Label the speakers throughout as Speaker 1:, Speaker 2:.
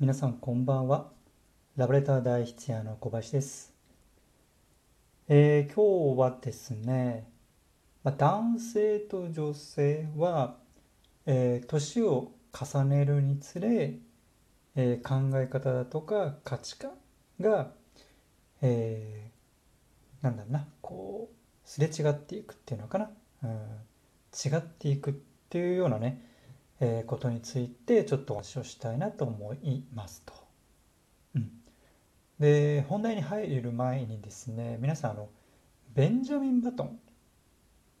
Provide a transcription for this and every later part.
Speaker 1: 皆さんこんばんは。ラブレター大筆屋の小林です。えー今日はですね、まあ、男性と女性は、えー年を重ねるにつれ、えー考え方だとか価値観が、えーなんだろうな、こう、すれ違っていくっていうのかな。うん、違っていくっていうようなね、えーことについてちょっとお話をしたいなと思いますと。うん、で本題に入る前にですね皆さんあのベンジャミン・バトン。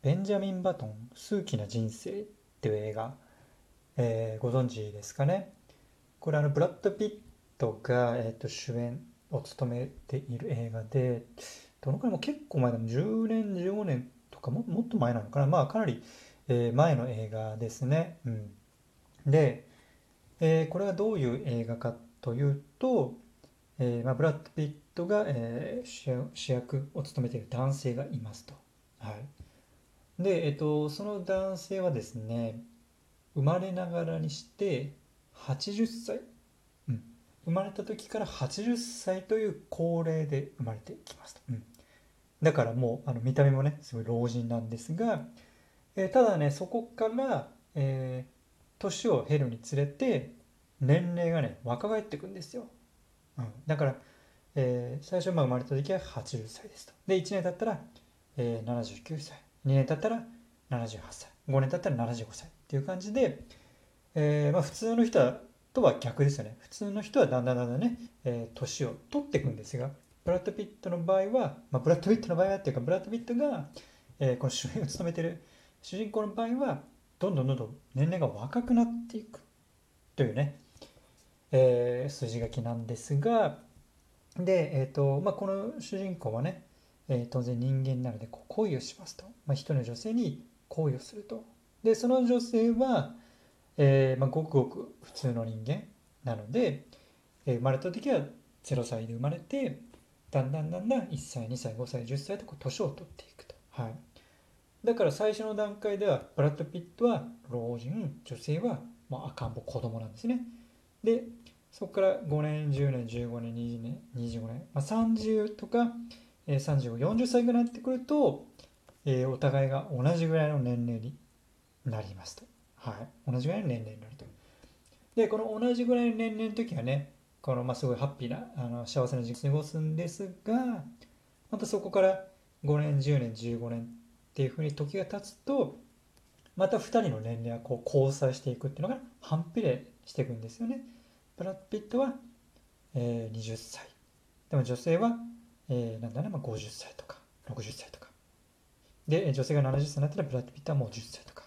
Speaker 1: ベンジャミン・バトン「数奇な人生」っていう映画、えーご存知ですかね？これあのブラッド・ピットが、えーと主演を務めている映画でどのくらいも結構前だも10年15年とかももっと前なのかな？まあかなり、えー前の映画ですね、うん、で、えーこれはどういう映画かというと、えーまあ、ブラッド・ピットが、えー主役を務めている男性がいますと。はい、で、えっと、その男性はですね生まれながらにして80歳、うん、生まれた時から80歳という高齢で生まれてきますと。うん、だからもうあの見た目もねすごい老人なんですが、えただねそこから、えー年を経るにつれて年齢がね若返っていくんですよ、うん、だから、えー最初まあ生まれた時は80歳ですと。で1年経ったら、えー79歳。2年経ったら78歳。5年経ったら75歳っていう感じで、えーまあ、普通の人はとは逆ですよね。普通の人はだんだんだんだんね、えー年を取っていくんですがブラッド・ピットの場合は、まあ、ブラッド・ピットの場合はっていうかブラッド・ピットが、えーこの主演を務めてる主人公の場合はどんどんどんどん年齢が若くなっていくというね、えー筋書きなんですがで、えーとまあ、この主人公はね、えー当然人間なのでこう恋をしますと、まあ、人の女性に恋をすると。でその女性は、えーまあ、ごくごく普通の人間なので、えー生まれた時は0歳で生まれてだんだんだんだん1歳2歳5歳10歳とこう年を取っていくと。はい。だから最初の段階ではブラッド・ピットは老人女性はまあ赤ん坊子供なんですね。でそこから5年10年15年20年25年、まあ、30とか、えー、3540歳ぐらいになってくると、えーお互いが同じぐらいの年齢になりますと。はい。同じぐらいの年齢になると。でこの同じぐらいの年齢の時はねこのまあすごいハッピーなあの幸せな時期を過ごすんですがまたそこから5年10年15年っていうふうに時が経つとまた2人の年齢がこう交差していくっていうのが反比例していくんですよね。ブラッド・ピットは、えー20歳。でも女性は、えーなんだね、まあ、50歳とか60歳とか。で女性が70歳になったらブラッド・ピットはもう10歳とか。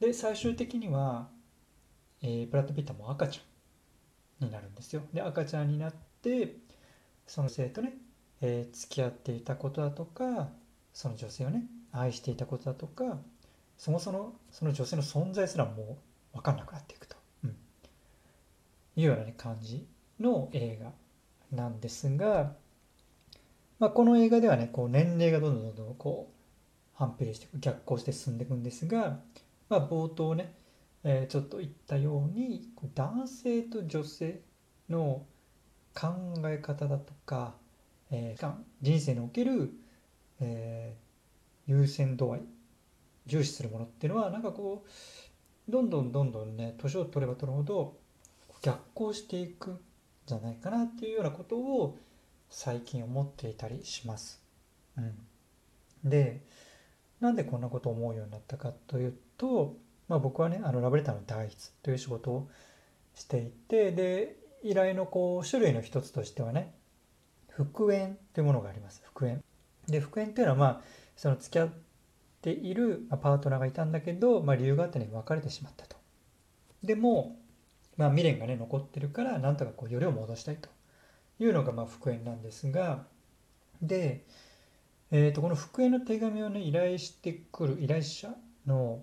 Speaker 1: で最終的には、えーブラッド・ピットはもう赤ちゃんになるんですよ。で赤ちゃんになってその生とね、えー付き合っていたことだとかその女性をね愛していたことだとかそもそもその女性の存在すらもう分かんなくなっていくと、うん、いうような、ね、感じの映画なんですが、まあ、この映画ではねこう年齢がどんどんどんどんこう反比例して逆行して進んでいくんですが、まあ、冒頭ね、えーちょっと言ったように男性と女性の考え方だとか、えー人生におけるえー優先度合い重視するものっていうのはなんかこうどんどんどんどんね年を取れば取るほど逆行していくんじゃないかなっていうようなことを最近思っていたりします。うん、でなんでこんなことを思うようになったかというと、まあ、僕はねあのラブレターの代筆という仕事をしていてで依頼のこう種類の一つとしてはね復縁というものがあります復縁。で復縁っていうのはまあその付き合っているパートナーがいたんだけど、まあ、理由があってね別れてしまったと。でも、まあ、未練がね残ってるからなんとかこうよりを戻したいというのがまあ復縁なんですがで、えー、とこの復縁の手紙をね依頼してくる依頼者の、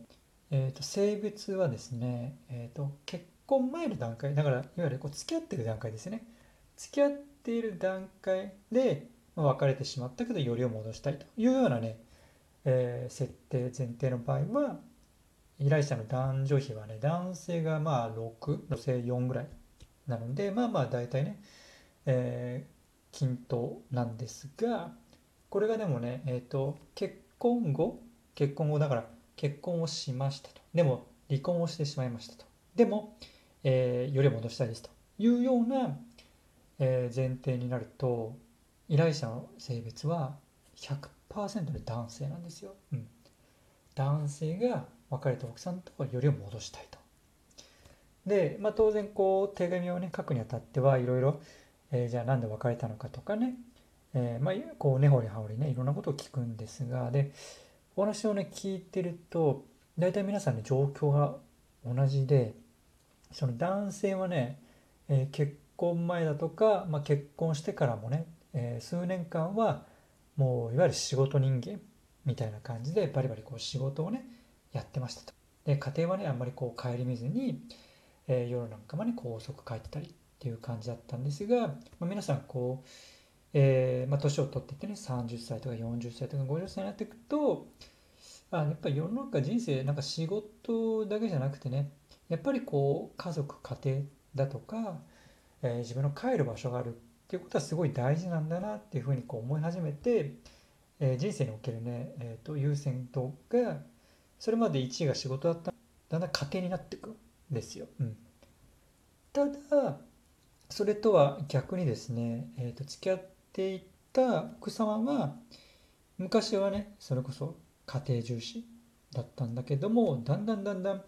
Speaker 1: えー、と性別はですね、えー、と結婚前の段階だからいわゆるこう付き合ってる段階ですね付き合っている段階でま別れてしまったけどよりを戻したいというようなね、えー設定前提の場合は依頼者の男女比はね男性がまあ6女性4ぐらいなのでまあまあ大体ね、えー、均等なんですがこれがでもね、えーと、結婚後結婚後だから結婚をしましたと。でも離婚をしてしまいましたと。でも、えー、より戻したいですというような、えー、前提になると依頼者の性別は100%で男性なんですよ、うん、男性が別れた奥さんとよりを戻したいと。で、まあ、当然こう手紙をね書くにあたってはいろいろ、じゃあなんで別れたのかとかね、えー、まあ、こう根掘り葉掘りねいろんなことを聞くんですがでお話をね聞いてると大体皆さんの、ね、状況が同じでその男性はね、えー、結婚前だとか、まあ、結婚してからもね、え数年間はもういわゆる仕事人間みたいな感じでバリバリこう仕事をねやってましたと。で家庭はねあんまりこう顧みずに、えー、夜なんかもねこう遅く帰ってたりっていう感じだったんですが、まあ、皆さんこう、えー、まあ、年を取っていってね30歳とか40歳とか50歳になっていくとあやっぱり世の中人生なんか仕事だけじゃなくてねやっぱりこう家族家庭だとか、えー、自分の帰る場所があるっていうことはすごい大事なんだなっていうふうにこう思い始めて、えー、人生におけるね、えーと、優先度がそれまで1位が仕事だっただんだん家庭になっていくんですよ。うん、ただそれとは逆にですね、えーと、付き合っていた奥様は昔はねそれこそ家庭重視だったんだけどもだんだんだんだん、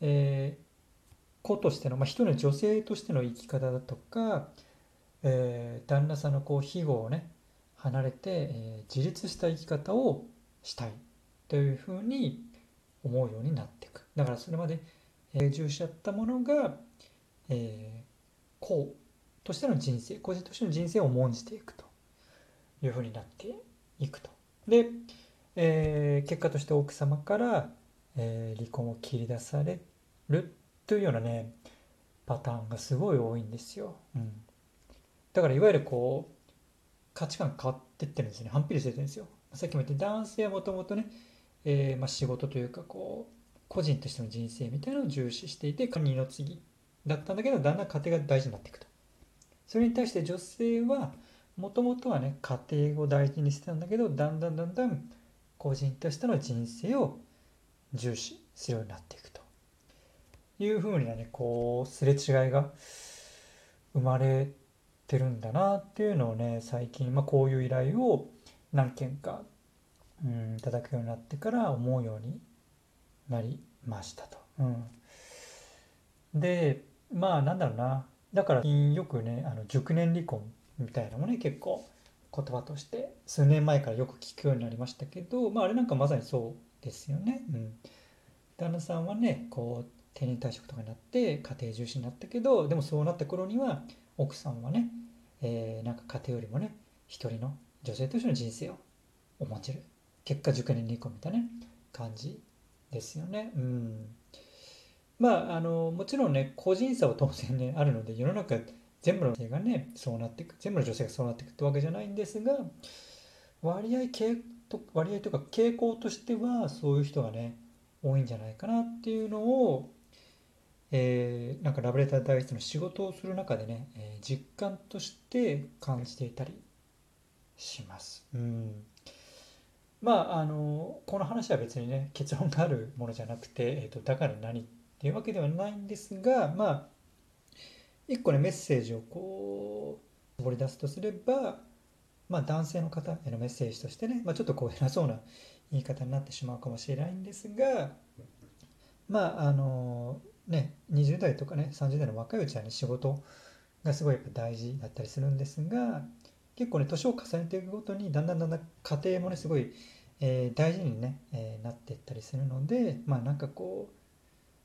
Speaker 1: えー、子としての、まあ、一人の女性としての生き方だとかえー、旦那さんのこう庇護をね離れて、えー、自立した生き方をしたいというふうに思うようになっていく。だからそれまで、えー、重視だったものが、えー、こうとしての人生個人としての人生を重んじていくというふうになっていくと。で、えー、結果として奥様から、えー、離婚を切り出されるというようなねパターンがすごい多いんですよ。うん。だからいわゆるこう価値観変わってってるんですね。反比例してるんですよ。さっきも言った男性はもともとね、えー、まあ、仕事というかこう個人としての人生みたいなのを重視していて二の次だったんだけどだんだん家庭が大事になっていくと。それに対して女性はもともとはね家庭を大事にしてたんだけどだんだんだんだん個人としての人生を重視するようになっていくと。いうふうにねこうすれ違いが生まれってるんだなっていうのをね最近、まあ、こういう依頼を何件か、うん、いただくようになってから思うようになりましたと。うん、でまあなんだろうなだからよくねあの熟年離婚みたいなのもね結構言葉として数年前からよく聞くようになりましたけど、まあ、あれなんかまさにそうですよね。うん、旦那さんはねこう定年退職とかになって家庭重視になったけどでもそうなった頃には奥さんはね、えー、なんか家庭よりもね一人の女性としての人生を重んじる結果熟年離婚みたいな、ね、感じですよね。うんまああのもちろんね個人差は当然ね あるので世の中全部の女性がねそうなっていく全部の女性がそうなっていくってわけじゃないんですが割合系と割合というか傾向としてはそういう人がね多いんじゃないかなっていうのをえー、なんかラブレター大室の仕事をする中でね、えー、実感として感じていたりします。うんまああのこの話は別にね結論があるものじゃなくて、えーと、だから何っていうわけではないんですがまあ一個ねメッセージをこう絞り出すとすれば、まあ、男性の方へのメッセージとしてね、まあ、ちょっとこう偉そうな言い方になってしまうかもしれないんですがまああのね20代とかね30代の若いうちはね仕事がすごいやっぱ大事だったりするんですが結構ね年を重ねていくごとにだんだんだんだん家庭もねすごい、えー、大事にね、えー、なっていったりするのでまあなんかこう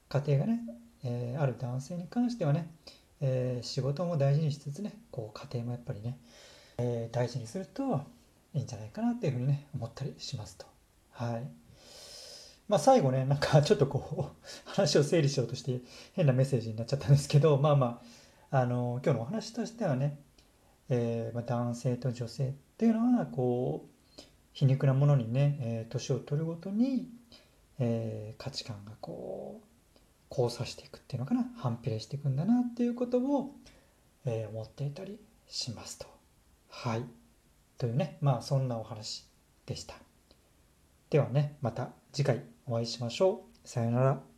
Speaker 1: 家庭がね、えー、ある男性に関してはね、え仕事も大事にしつつねこう家庭もやっぱりね、え大事にするといいんじゃないかなっていうふうにね思ったりしますと。はいまあ、最後ね、なんか ちょっとこう、話を整理しようとして変なメッセージになっちゃったんですけど、まあまあ、あの、今日のお話としてはね、えー、ま男性と女性っていうのは、こう、皮肉なものにね、えー、年を取るごとに、えー、価値観がこう、交差していくっていうのかな、反比例していくんだなっていうことを、え思っていたりしますと。はい。というね、まあそんなお話でした。ではね、また次回。お会いしましょう。さようなら。